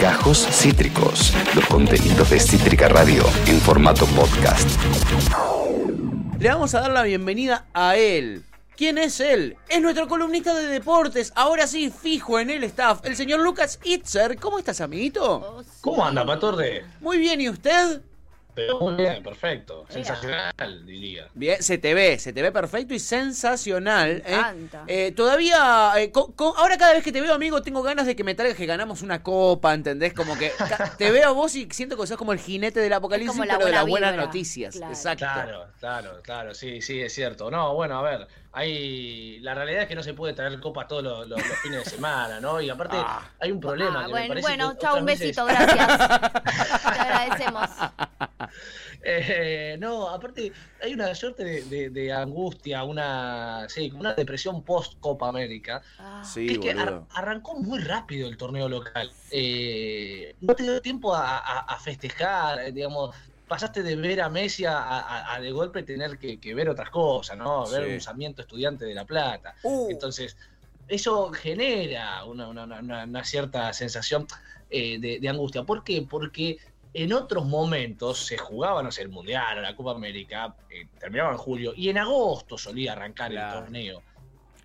Gajos Cítricos, los contenidos de Cítrica Radio en formato podcast. Le vamos a dar la bienvenida a él. ¿Quién es él? Es nuestro columnista de deportes, ahora sí, fijo en el staff, el señor Lucas Itzer. ¿Cómo estás, amiguito? ¿Cómo anda, Patorde? Muy bien, ¿y usted? Pero muy bien, perfecto. Sensacional, diría. Bien, se te ve, se te ve perfecto y sensacional. Me ¿eh? encanta. Eh, todavía, eh, co- co- ahora cada vez que te veo, amigo, tengo ganas de que me traigas que ganamos una copa, ¿entendés? Como que te veo a vos y siento que sos como el jinete del apocalipsis, pero de las buena buenas vibra. noticias. Claro. Exacto. Claro, claro, claro, sí, sí, es cierto. No, bueno, a ver, hay la realidad es que no se puede traer copas todos los, los- los fines de semana, ¿no? Y aparte Ah. hay un problema. Ah, que me bueno, parece bueno, que chao, un veces- besito, gracias. Te agradecemos. Eh, no, aparte hay una suerte de, de- de angustia, una, sí, una depresión post Copa América. Ah, Sí, es que ar- boludo. arrancó muy rápido el torneo local. Eh, no te dio tiempo a, a- a festejar, digamos. Pasaste de ver a Messi a, a- a de golpe tener que, que ver otras cosas, ¿no? Ver Sí. un Sarmiento estudiante de La Plata. Uh. Entonces, eso genera una, una- una- una cierta sensación eh, de, de angustia. ¿Por qué? Porque en otros momentos se jugaba, no sé, el Mundial o la Copa América, eh, terminaba en julio, y en agosto solía arrancar Claro. el torneo.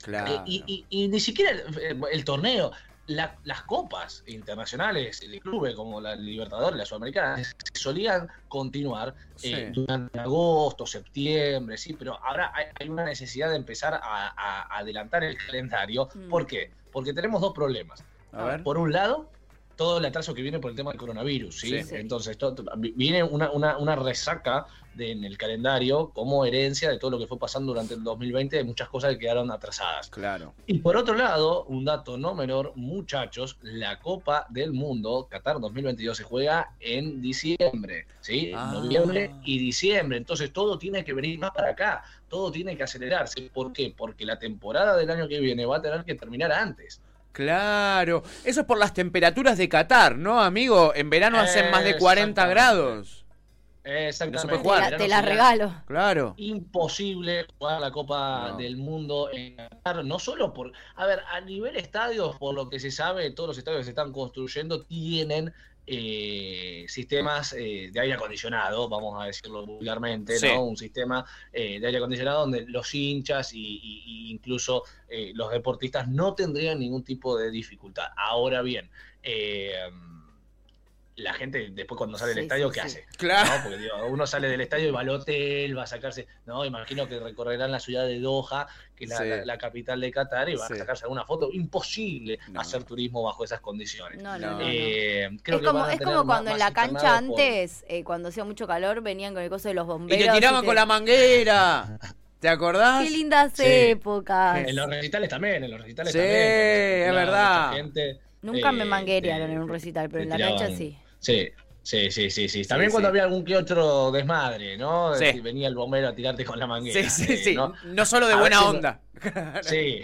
Claro. Eh, y, y- y ni siquiera el, el- el torneo, la- las copas internacionales de clubes como la Libertadores, la Sudamericana, se solían continuar eh, Sí. durante agosto, septiembre, sí, pero ahora hay, hay una necesidad de empezar a, a- a adelantar el calendario. Mm. ¿Por qué? Porque tenemos dos problemas. A ver. Por un lado, todo el atraso que viene por el tema del coronavirus, ¿sí? Sí. Entonces, to- to- vi- viene una, una- una resaca de- en el calendario como herencia de todo lo que fue pasando durante el 2020, de muchas cosas que quedaron atrasadas. Claro. Y por otro lado, un dato no menor, muchachos, la Copa del Mundo Qatar 2022 se juega en diciembre, ¿sí? Ah. Noviembre y diciembre. Entonces todo tiene que venir más para acá, todo tiene que acelerarse. ¿Por qué? Porque la temporada del año que viene va a tener que terminar antes. Claro. Eso es por las temperaturas de Qatar, ¿no, amigo? En verano hacen más de 40 Exactamente. grados. Exactamente. No te la, te regalo. Claro. imposible jugar la Copa No. del Mundo en Qatar, no solo por, a ver, a nivel estadios, por lo que se sabe, todos los estadios que se están construyendo tienen eh, sistemas eh, de aire acondicionado, vamos a decirlo vulgarmente, Sí. ¿no? Un sistema eh, de aire acondicionado donde los hinchas y, y- y incluso eh, los deportistas no tendrían ningún tipo de dificultad. Ahora bien, eh, la gente después cuando sale del Sí, estadio, sí, ¿qué sí. hace? Claro. ¿no? Porque digo, uno sale del estadio y va al hotel, va a sacarse, no, imagino que recorrerán la ciudad de Doha, que es la, Sí. la- la capital de Qatar, y va Sí. a sacarse alguna foto. Imposible No. hacer turismo bajo esas condiciones. No. Eh, creo Es que como, van a es más- cuando en la cancha por- antes, eh, cuando hacía mucho calor, venían con el coso de los Y bomberos. te tiraban te- con la manguera. ¿Te acordás? Qué lindas Sí. épocas. En los recitales también, en los recitales Sí, también. es Claro, verdad. gente, Nunca me eh, manguerearon eh, en un recital, pero en la cancha sí. Sí, sí, sí, sí, sí. También Sí, cuando sí. había algún que otro desmadre, ¿no? Sí. Venía el bombero a tirarte con la manguera. Sí, sí, eh, sí. ¿no? No, solo de A buena onda. Sí.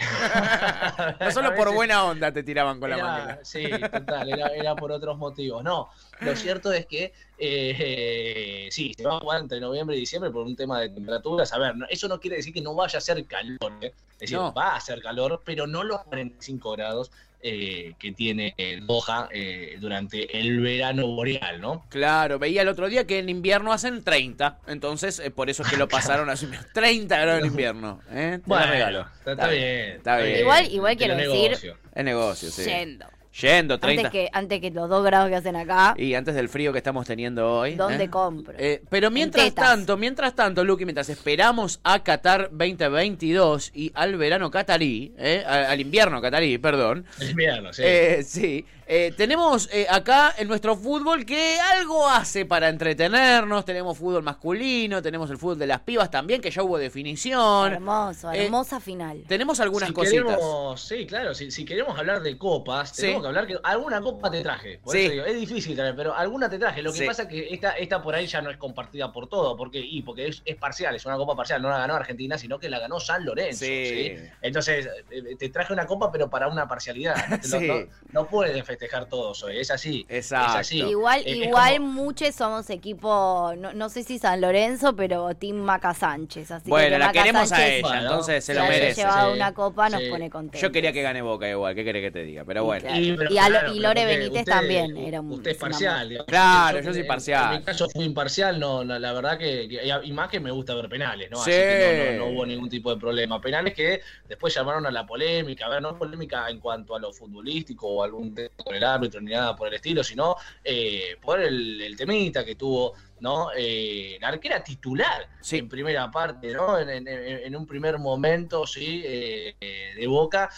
No solo por buena onda te tiraban con la Era- manguera. Sí, total, era, era por otros motivos. No, lo cierto es que eh, eh, sí, se va a jugar entre noviembre y diciembre por un tema de temperaturas. A ver, eso no quiere decir que no vaya a hacer calor, ¿eh? es decir, No. va a hacer calor, pero no los 45 grados eh, que tiene eh, Doha eh, durante el verano boreal, ¿no? Claro, veía el otro día que en invierno hacen 30. Entonces, eh, por eso es que lo pasaron a 30 grados en invierno. Te la regalo. Está, está bien. está bien. Igual- igual quiero decir- negocio. Es negocio, sí. Yendo. Yendo, 30. Antes que, antes que los dos grados que hacen acá, Y antes del frío que estamos teniendo hoy. ¿dónde ¿eh? compro? Eh, pero mientras tanto, mientras tanto, Luqui, mientras esperamos a Qatar 2022 y al verano catarí, eh, al invierno catarí, perdón, El invierno, sí. eh, sí, eh, tenemos eh, acá en nuestro fútbol que algo hace para entretenernos, tenemos fútbol masculino, tenemos el fútbol de las pibas también, que ya hubo definición, Hermoso, eh, hermosa final. tenemos algunas si cositas. Queremos, sí, claro, si, si queremos hablar de copas, Sí. Que hablar que alguna copa te traje. Por Sí. eso digo, es difícil traer, pero alguna te traje. Lo que Sí. pasa es que esta, esta por ahí ya no es compartida por todo, porque, y porque es, es parcial, es una copa parcial, no la ganó Argentina, sino que la ganó San Lorenzo. Sí. ¿sí? Entonces, eh, te traje una copa, pero para una parcialidad. No, no, no pueden festejar todos hoy, es así. Exacto. Es así. Igual, Eh, es igual como- muchos somos equipo, no, no sé si San Lorenzo, pero Team Maca Sánchez. Así Bueno, que la Maca queremos a ella, Bueno, entonces se si lo merece. llevado sí, una copa nos sí. pone contentos. Yo quería que gane Boca igual, ¿qué querés que te diga? Pero bueno. claro. Y Sí, pero Y a Lo- claro, y Lore Benítez usted- también era un- Usted es parcial. digamos. Claro, yo en- soy en- parcial. En mi caso fui imparcial, no, no, la verdad que, que- y más que me gusta ver penales, ¿no? Sí. Así que no, no, no hubo ningún tipo de problema. Penales que después llamaron a la polémica, a ver, no polémica en cuanto a lo futbolístico o algún tema con el árbitro ni nada por el estilo, sino eh, por el, el temita que tuvo, ¿no? Eh, la arquera titular Sí. en primera parte, ¿no? En, en- en- en un primer momento, sí, eh, eh, de boca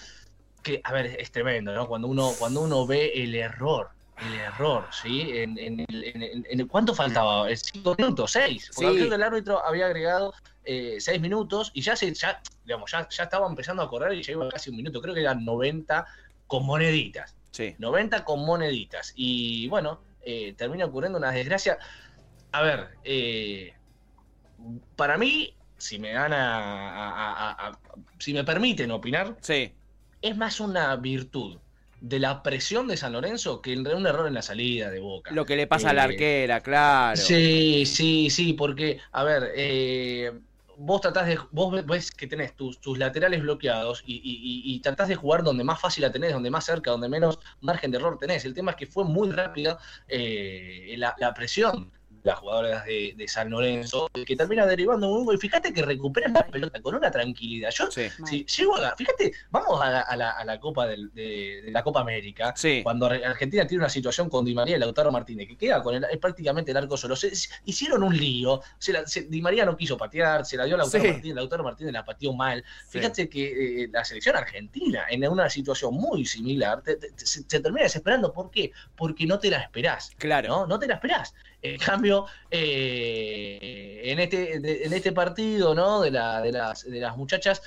que, a ver, es tremendo, ¿no? Cuando uno, cuando uno ve el error, el error, ¿sí? En, en en- en- ¿Cuánto faltaba? ¿Eh, ¿Cinco minutos? ¿Seis? Porque Sí. el árbitro había agregado eh, seis minutos y ya se, ya, digamos, ya, ya estaba empezando a correr y ya iba casi un minuto. Creo que eran 90 con moneditas. Sí. 90 con moneditas. Y bueno, eh, termina ocurriendo una desgracia. A ver, eh, para mí, si me dan a, a- a- a- si me permiten opinar, Sí. Es más una virtud de la presión de San Lorenzo que un error en la salida de Boca. Lo que le pasa a la Eh, arquera, claro. Sí, sí, sí, porque, a ver, eh, vos tratás de, vos ve- ves que tenés tus, tus laterales bloqueados y, y- tratás de jugar donde más fácil la tenés, donde más cerca, donde menos margen de error tenés. El tema es que fue muy rápida eh, la, la presión las jugadoras de, de San Lorenzo, que termina derivando un gol. Y fíjate que recuperan la pelota con una tranquilidad. Yo, Sí. si llego a, fíjate, vamos a la, a la- a la Copa del- de, de la Copa América, Sí. cuando Ar- Argentina tiene una situación con Di María y Lautaro Martínez, que queda con el, es prácticamente el arco solo. Se- se- hicieron un lío. se la- se- Di María no quiso patear, se la dio a Lautaro Sí. Martínez, Lautaro Martínez la pateó mal. Sí. Fíjate que eh, la selección argentina, en una situación muy similar, te- te- se, se termina desesperando. ¿Por qué? Porque no te la esperás. Claro. ¿no? No te la esperás. En cambio, eh, en, este, de- en este partido ¿no? de, la, de, las, de las muchachas,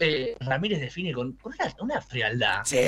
eh, Ramírez define con, con una, una frialdad. Sí.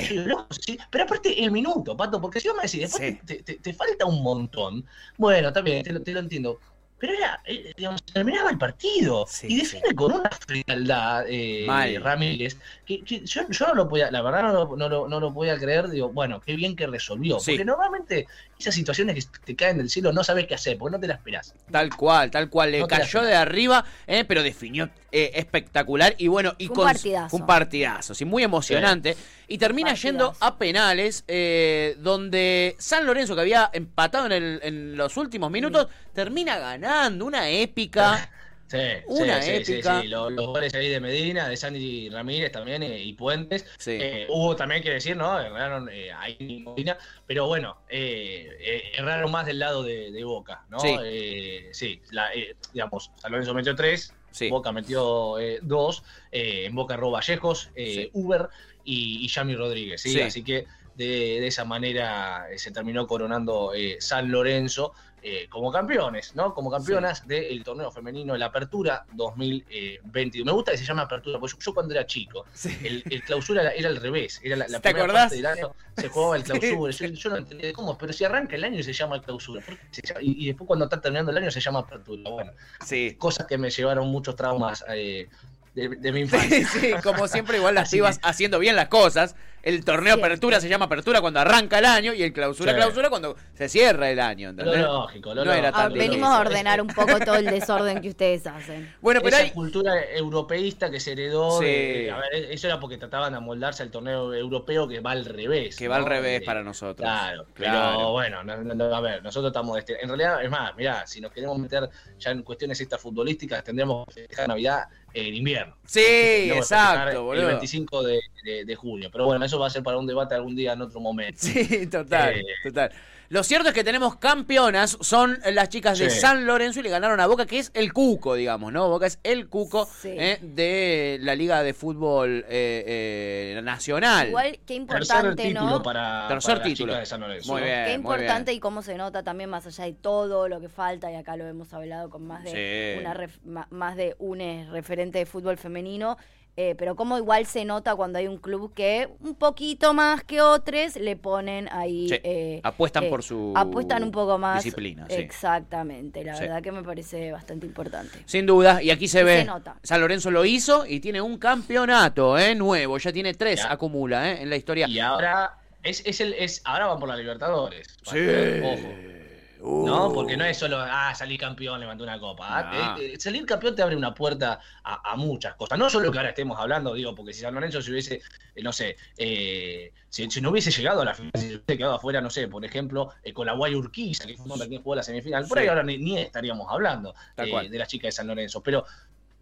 Pero aparte, el minuto, Pato, porque si vos me decís, después Sí. te, te- te falta un montón. Bueno, bien, te lo, te lo entiendo. Pero era, eh, digamos, terminaba el partido. Y define con una frialdad eh. Ramírez, que, que yo, yo no lo podía, la verdad no lo, no lo, no lo podía creer. Digo, bueno, qué bien que resolvió. Porque normalmente esas situaciones que te caen del cielo no sabes qué hacer, porque no te la esperás. Tal cual, tal cual. Le No cayó de arriba, eh, pero definió eh, espectacular. Y bueno, y Fue un con- partidazo. fue un partidazo, sí, muy emocionante. Y termina Partidazo. yendo a penales, eh, donde San Lorenzo, que había empatado en, el- en los últimos minutos, termina ganando. Una épica. Sí, Una sí, sí, sí, épica. sí. Los, los goles ahí de Medina, de Sandy Ramírez también eh, y Puentes. Eh, hubo también que decir, ¿no? Erraron eh, ahí en Medina, pero bueno, eh, erraron más del lado de, de Boca, ¿no? Sí. Eh, sí, la, eh, digamos, San Lorenzo metió tres. Boca metió eh, dos, eh, en Boca erró Vallejos. Uber y, y Yami Rodríguez, ¿sí? Sí. Así que de, de esa manera se terminó coronando eh, San Lorenzo eh, como campeones, ¿no? Como campeonas del torneo femenino, la Apertura 2022. Me gusta que se llame Apertura, porque yo, yo cuando era chico, Sí. el, el clausura era, era al revés, era la, la ¿Te primera acordás? parte del año se jugaba el clausura. sí. Yo, yo no entendía cómo, pero si arranca el año y se llama clausura, ¿por qué se llama? Y, y después cuando está terminando el año se llama Apertura. Bueno, Sí. cosas que me llevaron muchos traumas eh, de, de mi infancia. Sí, sí, como siempre, igual las Así que- haciendo bien las cosas. El torneo Siempre. apertura se llama apertura cuando arranca el año y el clausura Sí. clausura cuando se cierra el año. Lógico, lo No era lógico. Ah, venimos a ordenar un poco todo el desorden que ustedes hacen. Bueno, pero Esa hay. cultura europeísta que se heredó, Sí. de- a ver, eso era porque trataban de amoldarse al torneo europeo que va al revés. Que va al revés Eh, para nosotros. Claro, Claro. pero bueno, no- no- no, a ver, nosotros estamos, este, en realidad, es más, mirá, si nos queremos meter ya en cuestiones estas futbolísticas, tendríamos que festejar Navidad en invierno. Sí, exacto, El boludo. 25 de, de- de junio, pero bueno, eso va a ser para un debate algún día en otro momento. Sí, total, Eh. total. Lo cierto es que tenemos campeonas, son las chicas de Sí. San Lorenzo y le ganaron a Boca, que es el cuco, digamos, ¿no? Boca es el cuco Sí. eh, de la Liga de Fútbol eh, eh, Nacional. Igual, qué Tercer importante, título ¿no? para, Tercer para título. de San Lorenzo. Muy ¿no? bien. Qué muy importante bien. y cómo se nota también más allá de todo lo que falta, y acá lo hemos hablado con más de, Sí. una ref- ma- más de un referente de fútbol femenino, eh, pero cómo igual se nota cuando hay un club que un poquito más que otros le ponen ahí... Sí, eh, apuestan eh, por su Apuestan un poco más. disciplina, sí. Exactamente, la Sí. verdad que me parece bastante importante. Sin duda, y aquí se Y ve. se nota. San Lorenzo lo hizo y tiene un campeonato eh, nuevo. Ya tiene tres, Ya. acumula eh, en la historia. Y ahora es, es el es ahora van por la Libertadores. Sí. Ojo. ¿No? Uh. Porque no es solo, ah, salí campeón, levanté una copa. Ah, eh, eh, salir campeón te abre una puerta a, a muchas cosas. No solo que ahora estemos hablando, digo, porque si San Lorenzo se hubiese, eh, no sé, si, si no hubiese llegado a la final, si se hubiese quedado afuera, no sé, por ejemplo, con la Guay Urquiza, que fue un hombre que jugó la semifinal, por ahí ahora ni, ni estaríamos hablando de las chicas de San Lorenzo. Pero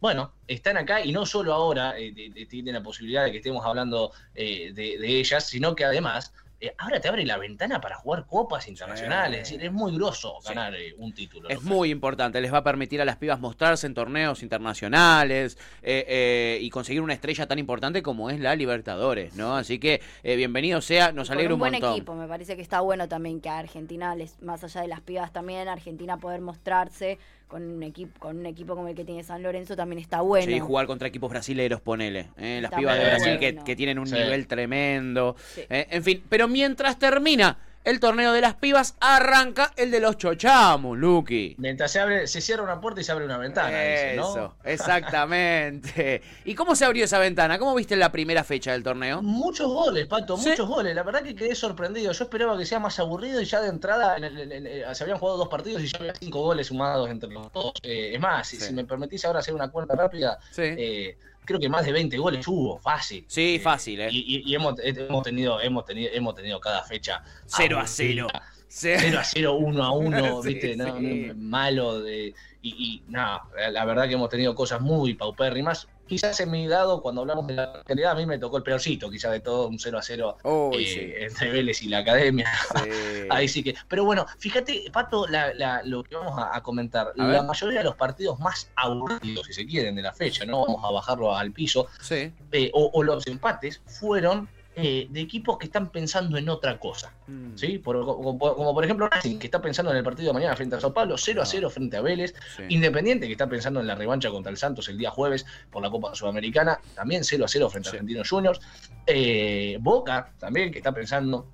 bueno, están acá y no solo ahora eh, tienen la posibilidad de que estemos hablando eh, de, de ellas, sino que además eh, ahora te abre la ventana para jugar copas internacionales. Es decir, es muy grosso Sí. ganar eh, un título. Es muy importante, les va a permitir a las pibas mostrarse en torneos internacionales eh, eh, y conseguir una estrella tan importante como es la Libertadores, ¿no? Así que eh, bienvenido sea, nos alegra un un buen montón. equipo, me parece que está bueno también que a Argentina, les, más allá de las pibas también, Argentina poder mostrarse con un equipo con un equipo como el que tiene San Lorenzo también está bueno. Sí, jugar contra equipos brasileros, ponele. ¿eh? Las pibas de Brasil que, tienen un Sí. nivel tremendo. Sí. Eh, en fin, pero mientras termina el torneo de las pibas, arranca el de los chochamos, Lucky. Mientras se abre, se cierra una puerta y se abre una ventana, dice, ¿no? Eso, exactamente. ¿Y cómo se abrió esa ventana? ¿Cómo viste la primera fecha del torneo? Muchos goles, Pato, Sí. muchos goles. La verdad que quedé sorprendido. Yo esperaba que sea más aburrido y ya de entrada en el- en el- en- se habían jugado dos partidos y ya había cinco goles sumados entre los dos. Eh, es más, si, Sí. si me permitís ahora hacer una cuenta rápida, Sí. eh, creo que más de 20 goles hubo, fácil. Sí, Eh, fácil, ¿eh? Y, y- y hemos, hemos tenido, hemos tenido, hemos tenido cada fecha 0 a 0. aburrida. 0 a 0, 1 a 1, Sí, ¿viste? No, sí. no, malo. De, y, y nada, la- verdad que hemos tenido cosas muy paupérrimas. Quizás en mi lado, cuando hablamos de la realidad, a mí me tocó el peorcito, quizás de todo, un 0 a 0 Uy, eh, sí. entre Vélez y la academia. Sí. Ahí sí que. Pero bueno, fíjate, Pato, la- la- lo que vamos a, a comentar. A la mayoría de los partidos más aburridos, si se quieren, de la fecha, ¿no? Vamos a bajarlo al piso. Sí. eh, o, o los empates fueron eh, de equipos que están pensando en otra cosa. Mm. ¿sí? Por- como, como por ejemplo Racing, que está pensando en el partido de mañana frente a Sao Paulo, 0 a 0 frente a Vélez. Sí. Independiente, que está pensando en la revancha contra el Santos el día jueves por la Copa Sudamericana, también 0 a 0 frente Sí. a Argentinos Juniors. Eh, Boca, también, que está pensando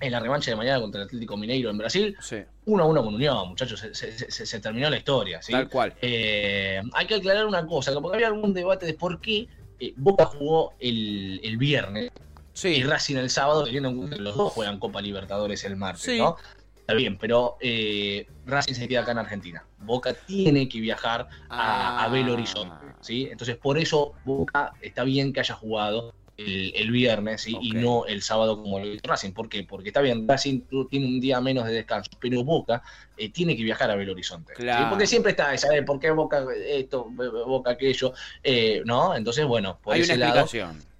en la revancha de mañana contra el Atlético Mineiro en Brasil. Sí, 1 a 1 con Unión, muchachos, se, se- se- se terminó la historia. ¿sí? tal cual. Eh, hay que aclarar una cosa, porque había algún debate de por qué Boca jugó el, el viernes y Sí, Racing el sábado, teniendo en cuenta que los dos juegan Copa Libertadores el martes, Sí. ¿no? Está bien, pero eh, Racing se queda acá en Argentina. Boca tiene que viajar a, a Belo Horizonte, Ah. ¿sí? Entonces, por eso Boca está bien que haya jugado el, el viernes ¿sí? y no el sábado como lo hizo Racing. ¿Por qué? Porque está bien, Racing tiene un día menos de descanso, pero Boca eh, tiene que viajar a Belo Horizonte. ¿sí? Claro. Porque siempre está esa de por qué Boca esto, Boca aquello, eh, ¿no? Entonces, bueno, por Hay ese una lado. explicación.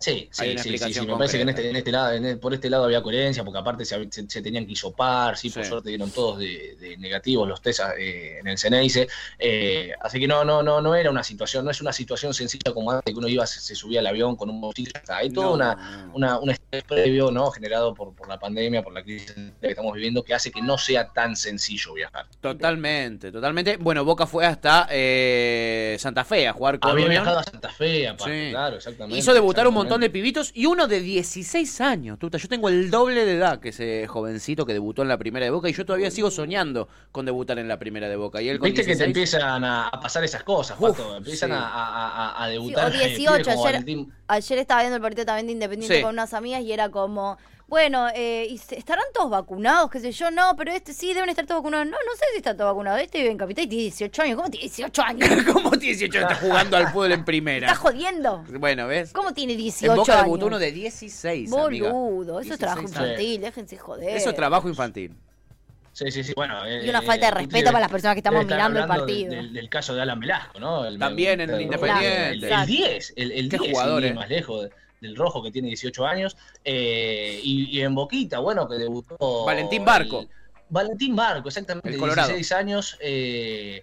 Sí, sí, sí, sí, sí, Me parece que en este, en este lado, en el- por este lado había coherencia, porque aparte se, se- se tenían que hisopar, sí, por Sí. suerte dieron todos de, de negativos los test eh, en el Ceneice. Eh, así que no, no, no, no era una situación, no es una situación sencilla como antes que uno iba, se, se subía al avión con un bolsillo. Hay todo No, una, una, un estrés previo, ¿no? Generado por, por la pandemia, por la crisis que estamos viviendo, que hace que no sea tan sencillo viajar. Totalmente, totalmente. Bueno, Boca fue hasta eh, Santa Fe a jugar con Había viajado a Santa Fe, aparte, Sí. claro, exactamente. Hizo debutar un montón de exactamente. pibitos y uno de 16 años. Tuta. Yo tengo el doble de edad que ese jovencito que debutó en la primera de Boca y yo todavía sigo soñando con debutar en la primera de Boca. Y él Viste que te 16, empiezan a, pasar esas cosas, Uf, Pato. Empiezan sí. a, a- a- a Sí, debutar. o eh, pibes 18, como ayer, estaba viendo el partido también de Independiente Sí. con unas amigas y era como, bueno, eh, ¿y se- ¿estarán todos vacunados? ¿Qué sé yo? No, pero este sí, deben estar todos vacunados. No, no sé si está todo vacunado. Este vive en Capital y tiene 18 años. ¿Cómo tiene 18 años? ¿Cómo 18 está jugando al fútbol en primera? ¿Estás jodiendo? Bueno, ¿ves? ¿Cómo tiene En 18 Boca años? uno de 16, amiga. Boludo, eso es trabajo 16 infantil, déjense joder. Eso es trabajo infantil. Sí, sí, sí. Bueno, eh, Y una falta de respeto para las personas que estamos mirando el partido. Del, del caso de Alan Velasco, ¿no? El- También en el el- Independiente. El, el 10, el, el Qué 10, jugador, eh. más lejos de- del rojo que tiene 18 años. eh, y, y en Boquita, bueno, que debutó. Valentín Barco. el- Valentín Barco, exactamente, El Colorado. 16 años. eh,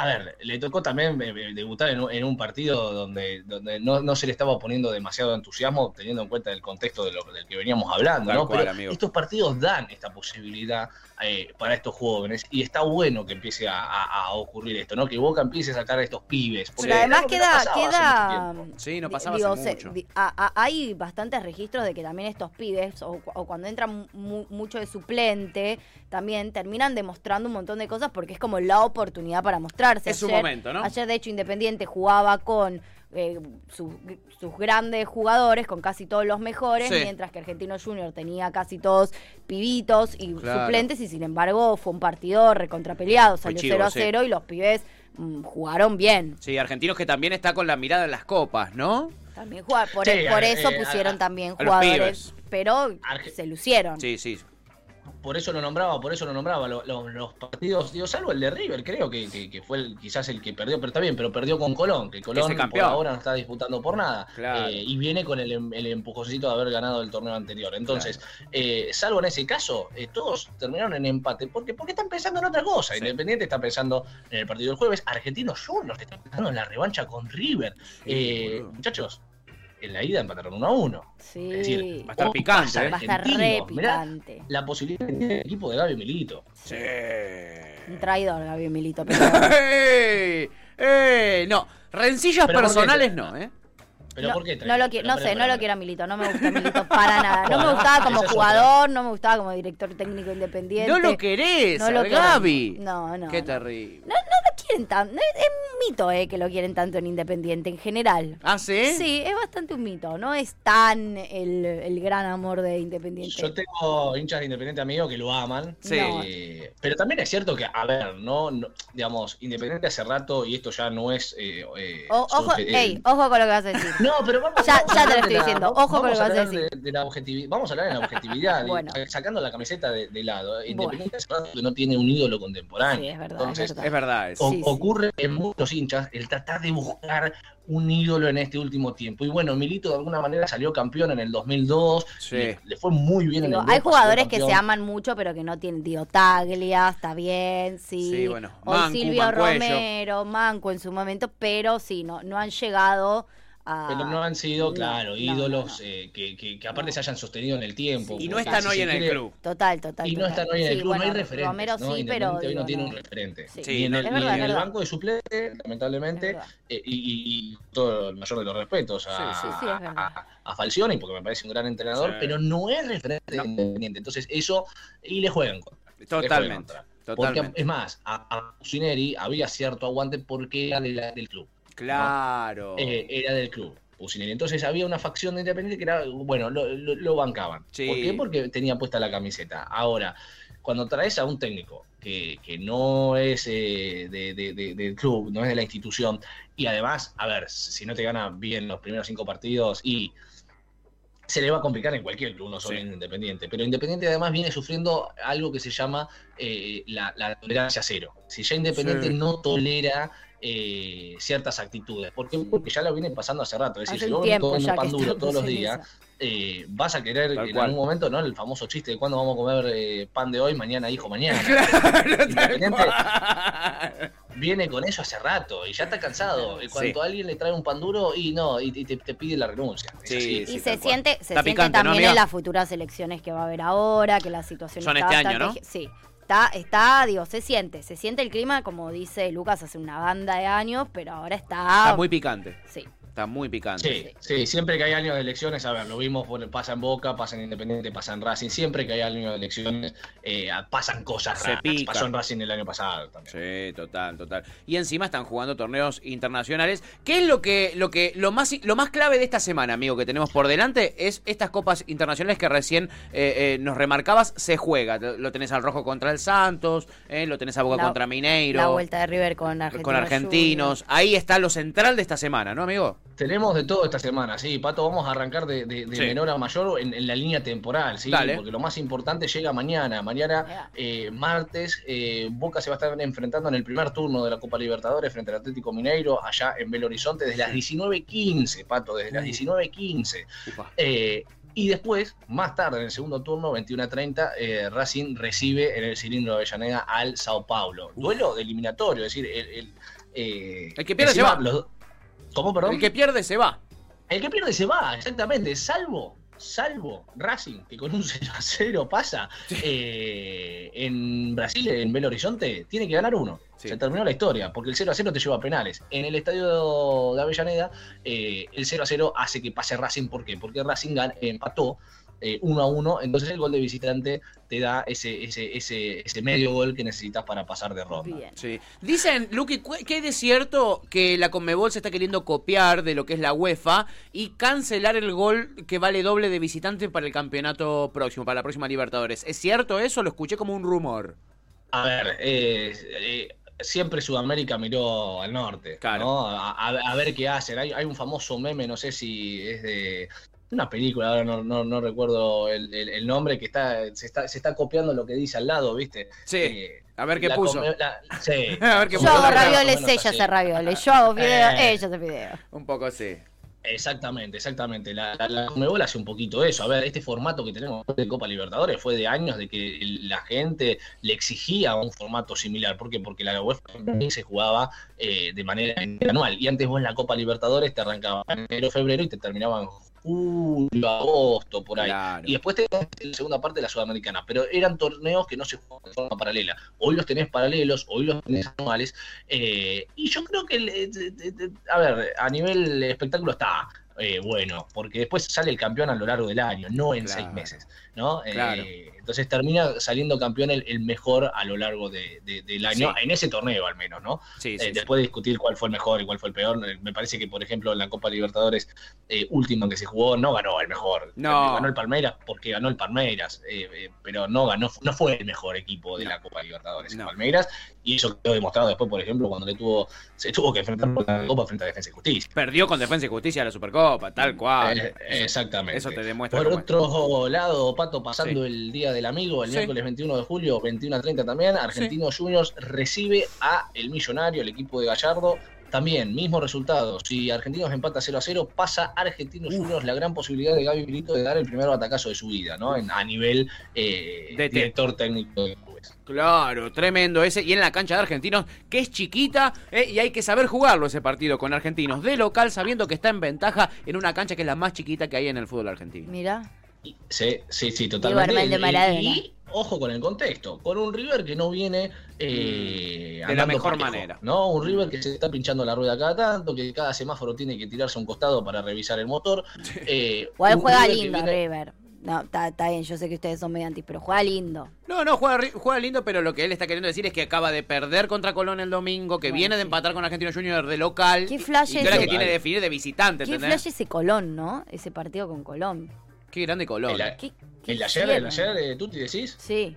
a ver, le tocó también eh, eh, debutar en un, en un partido donde, donde no, no se le estaba poniendo demasiado entusiasmo, teniendo en cuenta el contexto de lo, del que veníamos hablando, ¿no? cual, Pero amigo. estos partidos dan esta posibilidad eh, para estos jóvenes y está bueno que empiece a, a- a ocurrir esto, ¿no? Que Boca empiece a sacar a estos pibes. porque Pero además no queda, queda. Sí, no pasaba digo, hace se- mucho. di- a- a- hay bastantes registros de que también estos pibes, o, o cuando entran mu- mucho de suplente, también terminan demostrando un montón de cosas porque es como la oportunidad para mostrarse. Es su Ayer- momento, ¿no? Ayer, de hecho, Independiente jugaba con eh, sus, sus grandes jugadores, con casi todos los mejores, Sí. mientras que Argentino Junior tenía casi todos pibitos y Claro. suplentes, y sin embargo fue un partido recontrapeleado, salió chivo, 0 a sí. 0 y los pibes mm, jugaron bien. Sí, argentinos que también está con la mirada en las copas, ¿no? También jugaron, por, Sí, por eh, eso eh, pusieron a- también a los jugadores, pibes. pero Arge- se lucieron. Sí, sí. Por eso lo nombraba, por eso lo nombraba. Lo- lo- los partidos, digo, salvo el de River, creo que, que- que fue el- quizás el que perdió, pero está bien, pero perdió con Colón, que Colón por ahora no está disputando por nada. Claro. Eh, y viene con el, el empujoncito de haber ganado el torneo anterior. Entonces, eh, salvo en ese caso, eh, todos terminaron en empate. porque Porque están pensando en otra cosa. Sí. Independiente está pensando en el partido del jueves. Argentinos Juniors está pensando en la revancha con River. Sí, Eh, muchachos, en la ida empataron 1 a 1. Sí. Es decir, Va a estar picante, ¿eh? Va a estar re mirá picante. La posibilidad que tiene el equipo de Gaby Milito. Sí. Un traidor, Gaby Milito. Pero ¡Ey! ¡Ey! No, rencillas Pero ¿por qué personales no, ¿eh? ¿Pero no, por qué? no lo qui- Pero, no pero, sé, pero, no lo quiero a Milito, no me gusta Milito para nada. No me gustaba como jugador, no me gustaba como director técnico independiente. No lo querés, No lo quiero. Gaby. No, no, Qué no. terrible. No, no lo quieren tanto. Es es un mito eh, que lo quieren tanto en Independiente en general. ¿Ah, sí? Sí, es bastante un mito. No es tan el, el gran amor de Independiente. Yo tengo hinchas de Independiente amigos que lo aman. Sí. Eh, pero también es cierto que, a ver, no, no- digamos, Independiente hace rato, y esto ya no es. eh, eh, O- ojo, subje- eh, ey, ojo con lo que vas a decir. No, pero vamos, Ya- vamos ya te lo estoy de la- diciendo. Ojo con lo que vas a decir. De, de la. Vamos a hablar en la objetividad, y- Bueno. sacando la camiseta de, de lado. Independiente hace rato que no tiene un ídolo contemporáneo. Sí, es verdad, Entonces, es verdad. Es verdad. es- O- Sí, ocurre en muchos hinchas el tratar de buscar un ídolo en este último tiempo. Y bueno, Milito de alguna manera salió campeón en el 2002. Sí. Le, le fue muy bien Digo, en Europa. hay jugadores que se aman mucho, pero que no tienen. Digo, Taglia, está bien, sí. Sí, bueno, O Mancu, Silvio Mancuello. Romero, Manco en su momento, pero sí, no, no han llegado a. Pero no han sido, No, claro, no, ídolos no, no. eh, que, que- que aparte se hayan sostenido en el tiempo. Y no están si hoy en el club. Total, total. Y no total. están hoy en el Sí, club, no hay referentes. Romero ¿no? sí, pero. Independiente hoy no tiene no. un referente. Sí. Sí, ni en el, en banco de suplente, lamentablemente, eh, y, y- y todo el mayor de los respetos a, Sí, sí, sí, es verdad. a, a Falcioni, porque me parece un gran entrenador, Sí. pero no es referente Independiente. Entonces, eso, y le juegan contra. juegan Totalmente. Porque, es más, a, a había cierto aguante porque era de la- del club. Claro. eh, era del club. Pusineri. Entonces había una facción de Independiente que era, bueno, lo, lo- lo bancaban. Sí. ¿Por qué? Porque tenía puesta la camiseta. Ahora, cuando traes a un técnico que, que no es eh, de- de- de- del club, no es de la institución, y además, a ver, si no te gana bien los primeros cinco partidos y se le va a complicar en cualquier club, no solo Sí. en Independiente. Pero Independiente además viene sufriendo algo que se llama eh, la, la tolerancia cero. Si ya Independiente Sí. no tolera eh, ciertas actitudes, ¿por qué? Porque ya lo viene pasando hace rato. Es decir, si un vos comiendo ya pan duro todos los días, eh, vas a querer Tal en cual. algún momento, ¿no? El famoso chiste de cuándo vamos a comer eh, pan de hoy, mañana, hijo, mañana. Claro, viene con eso hace rato y ya está cansado. En cuanto Sí. alguien le trae un pan duro y no, y, y te, te pide la renuncia. Sí, sí, Y se cual. siente, se Está siente picante, ¿no, también en las futuras elecciones que va a haber ahora, que la situación Son está este año, ¿no? Sí, está, está, digo, se siente, se siente el clima, como dice Lucas, hace una banda de años, pero ahora está. Está muy picante. Sí. Está muy picante. Sí, sí, siempre que hay años de elecciones, a ver, lo vimos, por- pasa en Boca, pasa en Independiente, pasa en Racing, siempre que hay años de elecciones eh, pasan cosas Se raras. pica. Pasó en Racing el año pasado también. Sí, total, total. Y encima están jugando torneos internacionales. ¿Qué es lo que, lo que, lo más, lo más clave de esta semana, amigo, que tenemos por delante? Es estas copas internacionales que recién eh, eh, nos remarcabas, se juega. Lo tenés al rojo contra el Santos, eh, lo tenés a Boca La- contra Mineiro. La vuelta de River con Argentinos. con argentinos. Ahí está lo central de esta semana, ¿no, amigo? Tenemos de todo esta semana, sí, Pato, vamos a arrancar de, de- de Sí. menor a mayor en, en la línea temporal, sí, Dale. porque lo más importante llega mañana. Mañana, eh, martes, eh, Boca se va a estar enfrentando en el primer turno de la Copa Libertadores frente al Atlético Mineiro, allá en Belo Horizonte, desde las 19.15, Pato, desde las Uh. 19.15. Upa. Eh, y después, más tarde, en el segundo turno, 21.30, eh, Racing recibe en el cilindro de Avellaneda al Sao Paulo. Duelo de eliminatorio, es decir, el, el, eh, El que pierde se va. los- ¿Cómo, perdón? El que pierde se va. El que pierde se va, exactamente, salvo, salvo Racing, que con un 0 a 0 pasa eh, en Brasil, en Belo Horizonte, tiene que ganar uno. Sí. Se terminó la historia, porque el 0 a 0 te lleva a penales. En el estadio de Avellaneda, eh, el 0 a 0 hace que pase Racing, ¿por qué? Porque Racing gan- empató eh, uno a uno, entonces el gol de visitante te da ese, ese, ese, ese medio gol que necesitas para pasar de ronda. Sí. Dicen, Luqui, que hay de cierto que la Conmebol se está queriendo copiar de lo que es la UEFA y cancelar el gol que vale doble de visitante para el campeonato próximo, para la próxima Libertadores. ¿Es cierto eso? Lo escuché como un rumor. A ver, eh, eh, siempre Sudamérica miró al norte, Claro. ¿no? A, a- a ver qué hacen. Hay, hay un famoso meme, no sé si es de una película, ahora no, no, no recuerdo el, el- el nombre, que está se, está se está copiando lo que dice al lado, ¿viste? Sí. Eh, A ver qué la puso. come- la- sí. A ver qué Yo puso. hago ravioles, ella hace ravioles. Yo hago video, Eh. ella hace video. Un poco así. Exactamente, exactamente. La, la, la hace un poquito eso. A ver, este formato que tenemos de Copa Libertadores fue de años de que el- la gente le exigía un formato similar. ¿Por qué? Porque la UEFA también se jugaba eh, de manera anual. Y antes vos en la Copa Libertadores te arrancaba en enero, febrero y te terminaba en julio, agosto, por ahí. Claro. Y después tenés la segunda parte de la Sudamericana. Pero eran torneos que no se jugaban de forma paralela. Hoy los tenés paralelos, hoy los tenés anuales. eh, y yo creo que, el- eh, a ver, a nivel espectáculo está eh, bueno, porque después sale el campeón a lo largo del año, no en Claro. seis meses. ¿no? Eh, entonces termina saliendo campeón el, el mejor a lo largo de- de- del año, Sí. en ese torneo al menos, ¿no? Sí, Eh, sí, después de discutir cuál fue el mejor y cuál fue el peor, eh, me parece que, por ejemplo, en la Copa Libertadores última que se jugó, no ganó el mejor. No. Ganó el Palmeiras porque ganó el Palmeiras, eh, eh, pero no ganó, no fue el mejor equipo de No. la Copa Libertadores, el No. Palmeiras, y eso quedó demostrado después, por ejemplo, cuando le tuvo, se tuvo que enfrentar por la Copa frente a Defensa y Justicia. Perdió con Defensa y Justicia la Supercopa, tal cual. Eh, exactamente. Eso te demuestra Por es. otro lado, Pato, pasando Sí. el Día del Amigo, el Sí. miércoles 21 de julio, 21 a 30 también, Argentinos Juniors recibe a el Millonario, el equipo de Gallardo. También, mismo resultado. Si Argentinos empata 0 a 0, pasa Argentinos Juniors la gran posibilidad de Gaby Milito de dar el primer batacazo de su vida, ¿no? En- a nivel eh, director técnico de clubes. Claro, tremendo ese. Y en la cancha de Argentinos, que es chiquita, eh, y hay que saber jugarlo ese partido con Argentinos de local, sabiendo que está en ventaja en una cancha que es la más chiquita que hay en el fútbol argentino. Mira. Sí, sí, sí, totalmente. Y- ojo con el contexto, con un River que no viene eh, De la mejor parejo, manera. ¿no? Un River que se está pinchando la rueda cada tanto, que cada semáforo tiene que tirarse a un costado para revisar el motor. Eh, Igual juega River lindo, viene- River. No, está está bien, yo sé que ustedes son mediantes, pero juega lindo. No, no, juega, juega lindo, pero lo que él está queriendo decir es que acaba de perder contra Colón el domingo, que Bueno, viene de sí. empatar con Argentinos Juniors de local. Qué flash y ese. que tiene que definir de visitante, Qué ¿entendés? flash ese Colón, ¿no? Ese partido con Colón. Qué grande Colón. El- ¿Qué, qué ¿El de ayer, el de ayer, eh, Tuti, decís? Sí.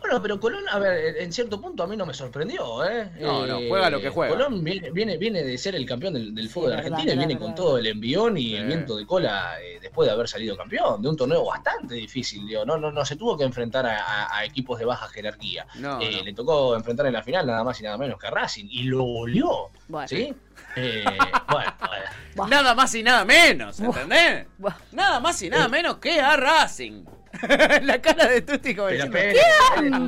Bueno, pero Colón, a ver, en cierto punto a mí no me sorprendió, ¿eh? No, no, Eh, juega lo que juega. Colón viene, viene, viene de ser el campeón del, del Sí, fútbol de verdad, Argentina y verdad, viene con verdad. todo el envión y Sí. el viento de cola eh, después de haber salido campeón, de un torneo bastante difícil, digo, no, no, no se tuvo que enfrentar a, a- a equipos de baja jerarquía. No, Eh, no. Le tocó enfrentar en la final nada más y nada menos que a Racing y lo goleó, Bueno. ¿sí? Eh, bueno, bueno. Nada más y nada menos, ¿entendés? Buah. Nada más y nada menos que a Racing. la cara de Tuti como Pero diciendo,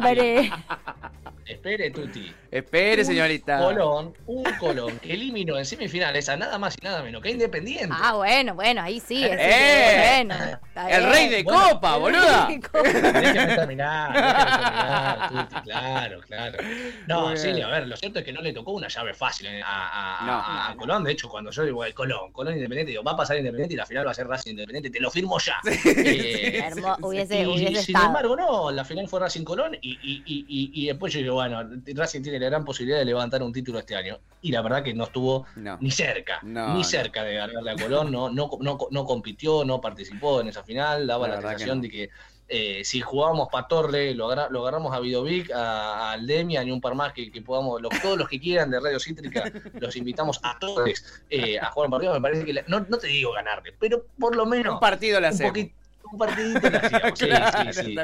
espere, Tuti. Espere, Un señorita. Colón, un Colón que eliminó en semifinales a nada más y nada menos que a Independiente. Ah, bueno, bueno, ahí sí. ese ¡Eh! bueno, está El rey de Bueno, copa, boluda. Déjame terminar, déjame terminar, Tuti, claro, claro. No, sí, a ver, lo cierto es que no le tocó una llave fácil eh, a, a- No. a- a Colón. De hecho, cuando yo digo "Ay, Colón, Colón Independiente, digo, va a pasar Independiente y la final va a ser Racing Independiente, te lo firmo ya. Eh, hubiese, y, hubiese sin estado. embargo, no, la final fue Racing Colón y, y, y, y- y después yo digo, bueno, Racing tiene la gran posibilidad de levantar un título este año. Y la verdad que no estuvo No. ni cerca, No, ni cerca de ganarle a Colón, no, no, no, no compitió, no participó en esa final, daba La la, que sensación de que eh, si jugábamos para Torre, lo, agarra- lo agarramos a Vidovic, a, a Aldemia y un par más que, que podamos, los- todos los que quieran de Radio Cítrica, los invitamos a todos eh, a jugar un partido, me parece que, la- no, no te digo ganarle, pero por lo menos Un partido le un hacemos. poquito, un partidito le hacíamos, sí, Claro, sí, sí.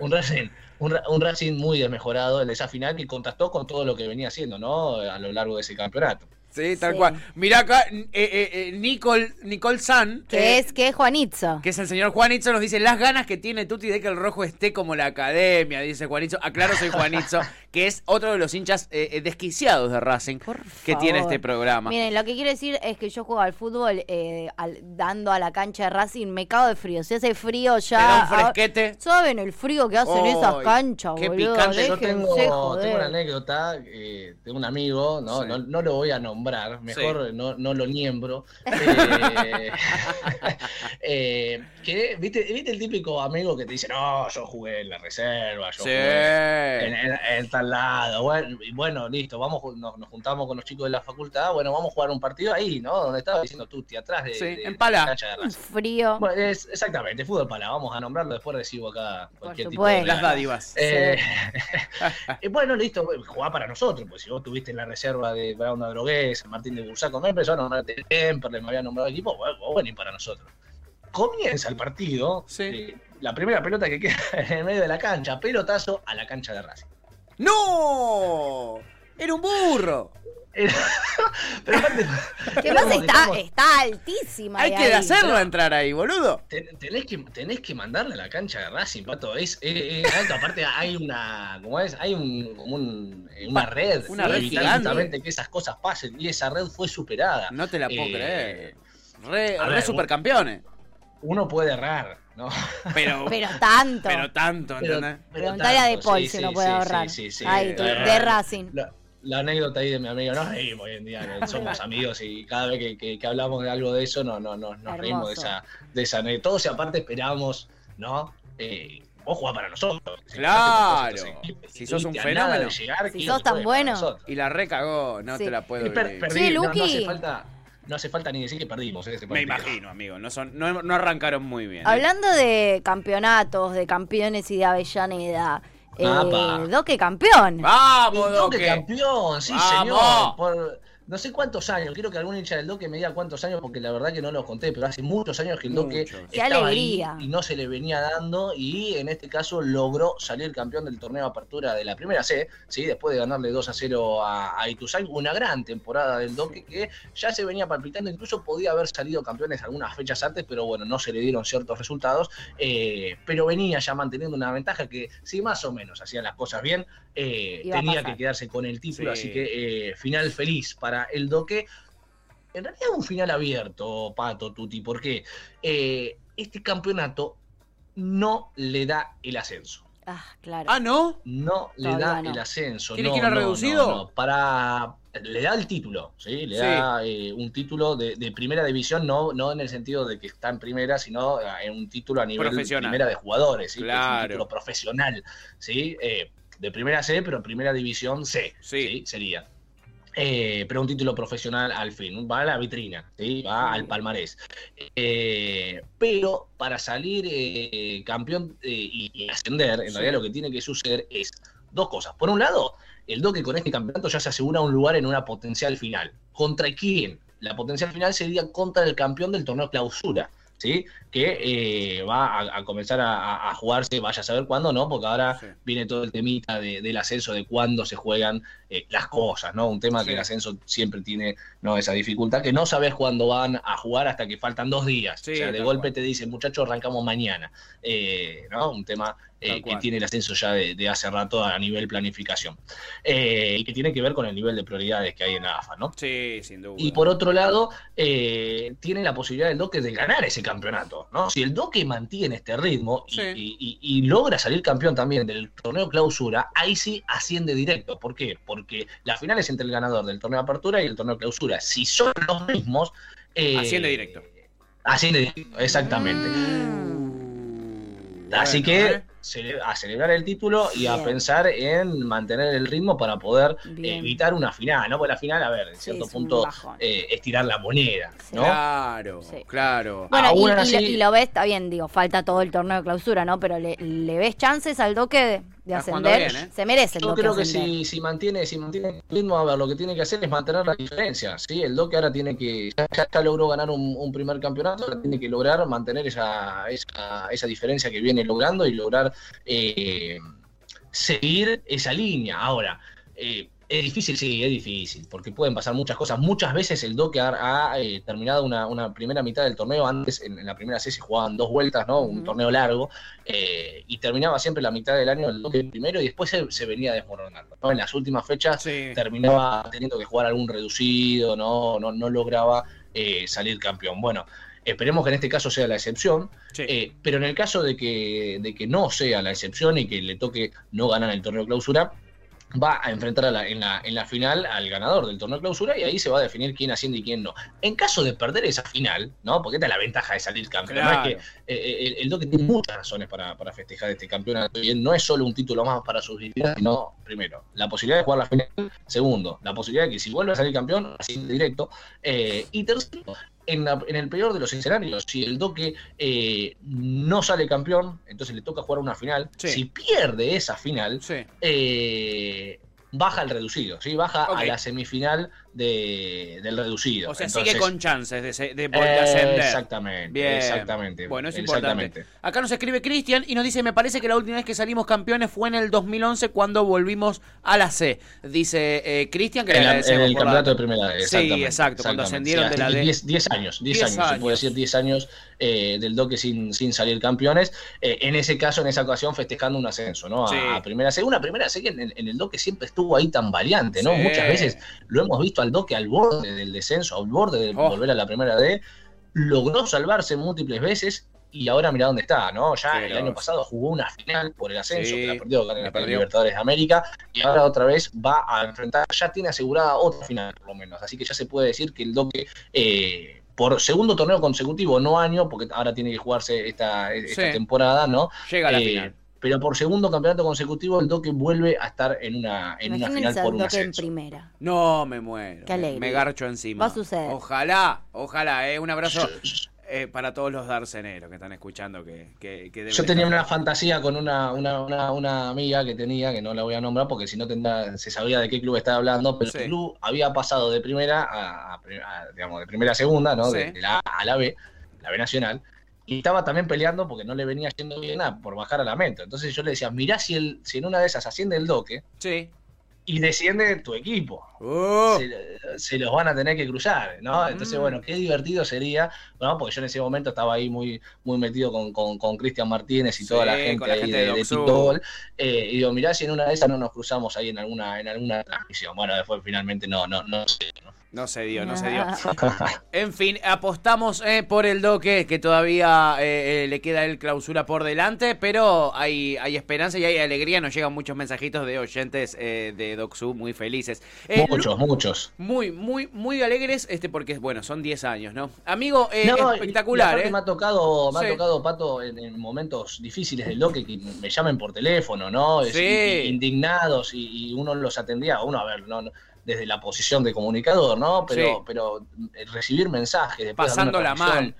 Un Racing, un, Ra- un Racing muy desmejorado en esa final que contrastó con todo lo que venía haciendo, ¿no? A lo largo de ese campeonato. Sí, tal Sí. cual. Mirá acá, eh, eh, eh, Nicole, Nicole San. Que eh, es que es Juanitzo. Que es el señor Juanitzo, nos dice las ganas que tiene Tuti de que el rojo esté como la academia, dice Juanitzo. Aclaro, soy Juanitzo, que es otro de los hinchas eh, eh, desquiciados de Racing que tiene este programa. Miren, lo que quiero decir es que yo juego al fútbol eh, al- dando a la cancha de Racing, me cago de frío. Si hace frío Te da ya. un fresquete. ¿Saben el frío que hacen Ay, esas canchas, qué boludo? picante. Yo tengo, una anécdota eh, de un amigo, ¿no? Sí. No, no lo voy a nombrar mejor no, no lo niembro. Que, ¿viste, ¿viste el típico amigo que te dice, no, yo jugué en la reserva, yo Sí. jugué en, en- en lado? Bueno, y bueno, listo, vamos, nos, nos juntamos con los chicos de la facultad, bueno, vamos a jugar un partido ahí, ¿no? Donde estaba diciendo Tuti, atrás de, Sí, de- en Pala. de la cancha de Racing. frío. Bueno, es, exactamente, fútbol pala, vamos a nombrarlo, después recibo acá cualquier tipo de... Las dádivas. Eh, bueno, listo, jugá para nosotros, pues si vos tuviste en la reserva de Brown de Drogués, San Martín de Bursaco, me empezó a nombrar Temperley, me había nombrado equipo, bueno, vos venís para nosotros. Comienza el partido, Sí. eh, la primera pelota que queda en el medio de la cancha, pelotazo a la cancha de Racing. ¡No! ¡Era un burro! Pero aparte, que Está, está altísima. Hay que ahí. hacerlo entrar ahí, boludo. Ten- Tenés que, tenés que mandarle a la cancha de Racing, pato. Es, es- es alto. Aparte, hay una. ¿Cómo es? Hay un, como un- una red. Una red gigante. que esas cosas pasen. Y esa red fue superada. No te la puedo Eh, creer. Re, re ver, supercampeones. Uno puede errar, ¿no? Pero, Pero tanto. pero tanto, Preguntale a De Paul sí, si sí, no puede sí, ahorrar. sí, sí, sí, Ay, de de, Racing. La, la anécdota ahí de mi amigo, nos reímos hoy en día, que somos amigos y cada vez que, que- que hablamos de algo de eso no, no, no- nos reímos de esa, de esa anécdota. Todos y aparte esperamos, ¿no? Eh, vos jugás para nosotros. Claro. Si Si sos un fenómeno. llegar, Si sos tan bueno. Y la recagó, no Sí. te la puedo creer. perdí, Che, no- no, Luqui. hace falta, no hace falta ni decir que perdimos eh, Me imagino, amigo. No, son, no, no arrancaron muy bien. ¿eh? Hablando de campeonatos, de campeones y de Avellaneda. Eh. Doque campeón. ¡Vamos, Doque Doque! campeón, sí, ¡Vamos! señor. Por no sé cuántos años, quiero que algún hincha del Doque me diga cuántos años, porque la verdad que no los conté, pero hace muchos años que el Doque estaba alegría. ahí y no se le venía dando, y en este caso logró salir campeón del torneo de apertura de la primera C, ¿sí? después de ganarle 2 a 0 a, a Ituzaingó, una gran temporada del Doque que ya se venía palpitando, incluso podía haber salido campeones algunas fechas antes, pero bueno, no se le dieron ciertos resultados, eh, pero venía ya manteniendo una ventaja que si más o menos hacía las cosas bien, eh, tenía que quedarse con el título, Sí. así que eh, final feliz para el Doque. En realidad un final abierto, Pato, Tuti, porque eh, este campeonato no le da el ascenso. Ah, claro. Ah, ¿no? No le Todavía da no. el ascenso. ¿Tiene no, que ir a no, reducido? no, no. Para. Le da el título, ¿sí? Le Sí. da eh, un título de, de primera división, no, no en el sentido de que está en primera, sino eh, en un título a nivel Profesional. primera de jugadores, ¿sí? Es Claro. un título profesional, ¿sí? Eh, de primera C, pero primera división C, Sí. ¿sí? Sería. Eh, pero un título profesional al fin, va a la vitrina, ¿sí? va al palmarés. Eh, pero para salir eh, campeón eh, y, y ascender, en Sí. realidad lo que tiene que suceder es dos cosas. Por un lado, el Doque con este campeonato ya se asegura un lugar en una potencial final. ¿Contra quién? La potencial final sería contra el campeón del torneo clausura. ¿Sí? Que eh, va a, a comenzar a, jugarse, vaya a saber cuándo, ¿no? Porque ahora Sí. viene todo el temita de- del ascenso, de cuándo se juegan eh, las cosas, ¿no? Un tema Sí. que el ascenso siempre tiene ¿no? esa dificultad, que no sabes cuándo van a jugar hasta que faltan dos días. Sí, o sea, de golpe cual. te dicen, muchachos, arrancamos mañana. Eh, ¿no? Un tema eh, que tiene el ascenso ya de, de hace rato a nivel planificación. Eh, y que tiene que ver con el nivel de prioridades que hay en la AFA, ¿no? Sí, sin duda. Y por otro lado, eh, tiene la posibilidad del Doque de ganar ese campeonato. ¿no? Si el Doque mantiene este ritmo y, Sí. y- y- y logra salir campeón también del torneo clausura, ahí sí asciende directo. ¿Por qué? Porque la final es entre el ganador del torneo apertura y el torneo clausura. Si son los mismos... Asciende directo. Asciende directo, exactamente. Mm. Así Bueno, que. Cele- a celebrar el título y a pensar en mantener el ritmo para poder Bien. evitar una final, ¿no? Porque la final, a ver, en Sí, cierto es un punto, eh, estirar la moneda, Sí. ¿no? Claro, Sí. claro. Bueno, y, Aún y así- lo, y lo ves, está bien, digo, falta todo el torneo de clausura, ¿no? Pero le, le ves chances al Doque de, jugando ascender. bien, ¿eh? Se merece el Yo creo que si, si mantiene si mantiene el ritmo, a ver, lo que tiene que hacer es mantener la diferencia, ¿sí? El Doque ahora tiene que, ya, ya- ya logró ganar un, un primer campeonato, ahora tiene que lograr mantener esa, esa, esa diferencia que viene logrando y lograr eh, seguir esa línea. Ahora, eh, es difícil, sí, es difícil, porque pueden pasar muchas cosas. Muchas veces el Doque ha, ha, eh, terminado una, una primera mitad del torneo, antes en, en la primera C se jugaban dos vueltas, ¿no? Un torneo largo, eh, y terminaba siempre la mitad del año el Doque primero y después se, se venía desmoronando. ¿no? En las últimas fechas Sí. terminaba teniendo que jugar algún reducido, no, no, no lograba eh, salir campeón. Bueno, esperemos que en este caso sea la excepción, Sí. eh, pero en el caso de que, de que no sea la excepción y que le toque no ganar el torneo clausura, va a enfrentar a la- en, la, en la final al ganador del torneo de clausura y ahí se va a definir quién asciende y quién no. En caso de perder esa final, ¿no? Porque esta es la ventaja de salir campeón. Claro. es que eh, el, el Doque tiene muchas razones para, para festejar este campeonato y no es solo un título más para sus vidas, sino, primero, la posibilidad de jugar la final, segundo, la posibilidad de que si vuelve a salir campeón, asciende directo, eh, y tercero, en, la- en el peor de los escenarios, si el Doque eh, no sale campeón, entonces le toca jugar una final, Sí. si pierde esa final, Sí. eh, baja al reducido, ¿sí? baja a la semifinal de, del reducido. O sea, Entonces, sigue con chances de, de eh, ascender. Exactamente, Bien. exactamente. Bueno, es exactamente. importante. Acá nos escribe Cristian y nos dice, me parece que la última vez que salimos campeones fue en el 2011 cuando volvimos a la C. Dice eh, Cristian que En, la- en el la- campeonato de primera D, Sí, exacto, cuando ascendieron Sí, de la D. 10, 10 años, 10 10 años, se puede decir 10 años eh, del Doque sin, sin salir campeones. Eh, en ese caso, en esa ocasión, festejando un ascenso, ¿no? A, Sí. a primera C. Una primera C que en, el- en el Doque siempre estuvo ahí tan variante, ¿no? Sí. Muchas veces lo hemos visto al Doque al borde del descenso, al borde de Oh. volver a la primera D. Logró salvarse múltiples veces. Y ahora mira dónde está, ¿no? Ya el año pasado jugó una final por el ascenso, Sí, que la perdió con la. Libertadores de América, y ahora otra vez va a enfrentar, ya tiene asegurada otra final por lo menos, así que ya se puede decir que el Doque eh, por segundo torneo consecutivo, no año, porque ahora tiene que jugarse esta, esta Sí. temporada, ¿no? Llega a la Eh, final. Pero por segundo campeonato consecutivo el Doque vuelve a estar en una, en una final por un en ascenso. primera. No, me muero. Qué alegría. Me garcho encima. Va a suceder. Ojalá, ojalá. Eh. Un abrazo eh, para todos los darceneros que están escuchando que, que, que Yo tenía estar- una fantasía con una, una, una, una amiga que tenía, que no la voy a nombrar porque si no tendrá- se sabía de qué club estaba hablando, pero Sí. el club había pasado de primera a, a- a- digamos, de primera a segunda, ¿no? Sí. De, de la A a la B, la B nacional, y estaba también peleando porque no le venía yendo bien a- por bajar a la meta. Entonces yo le decía, mirá si, el, si en una de esas asciende el doque Sí. y desciende tu equipo. Uh, Se, se los van a tener que cruzar, ¿no? Entonces, Mm. bueno, qué divertido sería, ¿no? Porque yo en ese momento estaba ahí muy, muy metido con, con, con Cristian Martínez y Sí, toda la gente, la ahí gente de, de. Eh, y digo, mirá si en una de esas no nos cruzamos ahí en alguna, en alguna transmisión. Bueno, después finalmente no, no, no sé. ¿no? No se dio, no se dio. En fin, apostamos eh, por el Doque, que todavía eh, eh, le queda el clausura por delante, pero hay, hay esperanza y hay alegría. Nos llegan muchos mensajitos de oyentes eh, de Doxu muy felices. Eh, muchos, muchos. Muy, muy, muy alegres, este porque, bueno, son 10 años, ¿no? Amigo, eh, No, espectacular, y ¿eh? Me ha tocado, me Sí. ha tocado Pato, en, en momentos difíciles del Doque que me llamen por teléfono, ¿no? Es- Sí. y- y indignados y, y uno los atendía, uno, a ver, no, no, desde la posición de comunicador, ¿no? Pero, Sí. pero eh, recibir mensajes después Pasándola mal.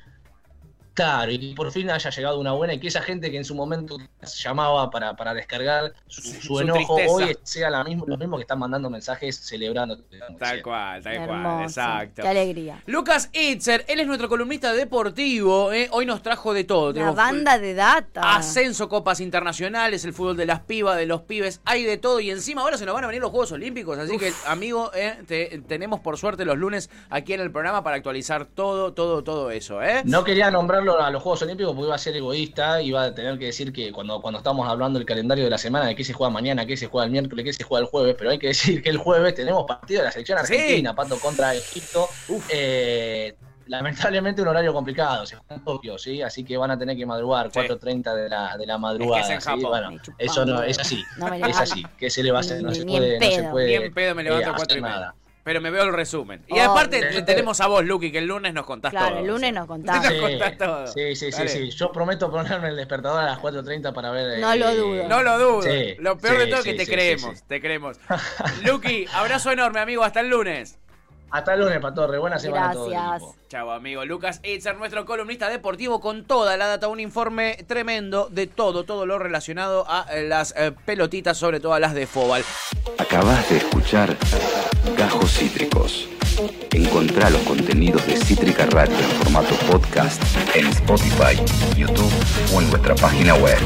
Claro, y por fin haya llegado una buena y que esa gente que en su momento llamaba para, para descargar su, su Su enojo, tristeza. hoy sea la mismo, lo mismo que están mandando mensajes celebrando. Tal cual, tal cual, exacto. Qué alegría. Lucas Itzer, él es nuestro columnista deportivo, ¿eh? hoy nos trajo de todo. Una Tenemos banda de data. Ascenso, copas internacionales, el fútbol de las pibas, de los pibes, hay de todo. Y encima ahora se nos van a venir los Juegos Olímpicos. Así que, amigo, eh, te- tenemos por suerte los lunes aquí en el programa para actualizar todo, todo, todo eso. ¿eh? No quería a los Juegos Olímpicos porque iba a ser egoísta, iba a tener que decir que cuando, cuando estamos hablando del calendario de la semana, de qué se juega mañana, qué se juega el miércoles, qué se juega el jueves, pero hay que decir que el jueves tenemos partido de la selección Sí. argentina, Pato contra Egipto. Eh, lamentablemente un horario complicado, se juega en Tokio, ¿sí? Así que van a tener que madrugar, Sí. 4.30 de la, de la madrugada. Es que es en ¿sí? Japón. Bueno, eso no, es así, No es así. ¿Qué se le va a hacer? No Ni- se ni en puede, no se puede Ni en pedo me levanto eh, a cuatro hacer y media. nada. Pero me veo el resumen. Y Oh, aparte te tenemos a vos, Luqui, que el lunes nos contás Claro, todo. el lunes nos contás. Nos contás todo. Sí, sí, sí, sí. Yo prometo ponerme el despertador a las 4.30 para ver. No lo eh, dudo. No lo dudo. Sí, lo peor sí, de todo es sí, que te sí, creemos, sí, sí. te creemos. Luqui, abrazo enorme, amigo. Hasta el lunes. Hasta el lunes, Patorre. Buena semana a todo el Gracias. Chao, amigo. Lucas Itzer, nuestro columnista deportivo, con toda la data, un informe tremendo de todo, todo lo relacionado a eh, las eh, pelotitas, sobre todo a las de Fobal. Acabas de escuchar Gajos Cítricos. Encontrá los contenidos de Cítrica Radio en formato podcast en Spotify, YouTube o en nuestra página web.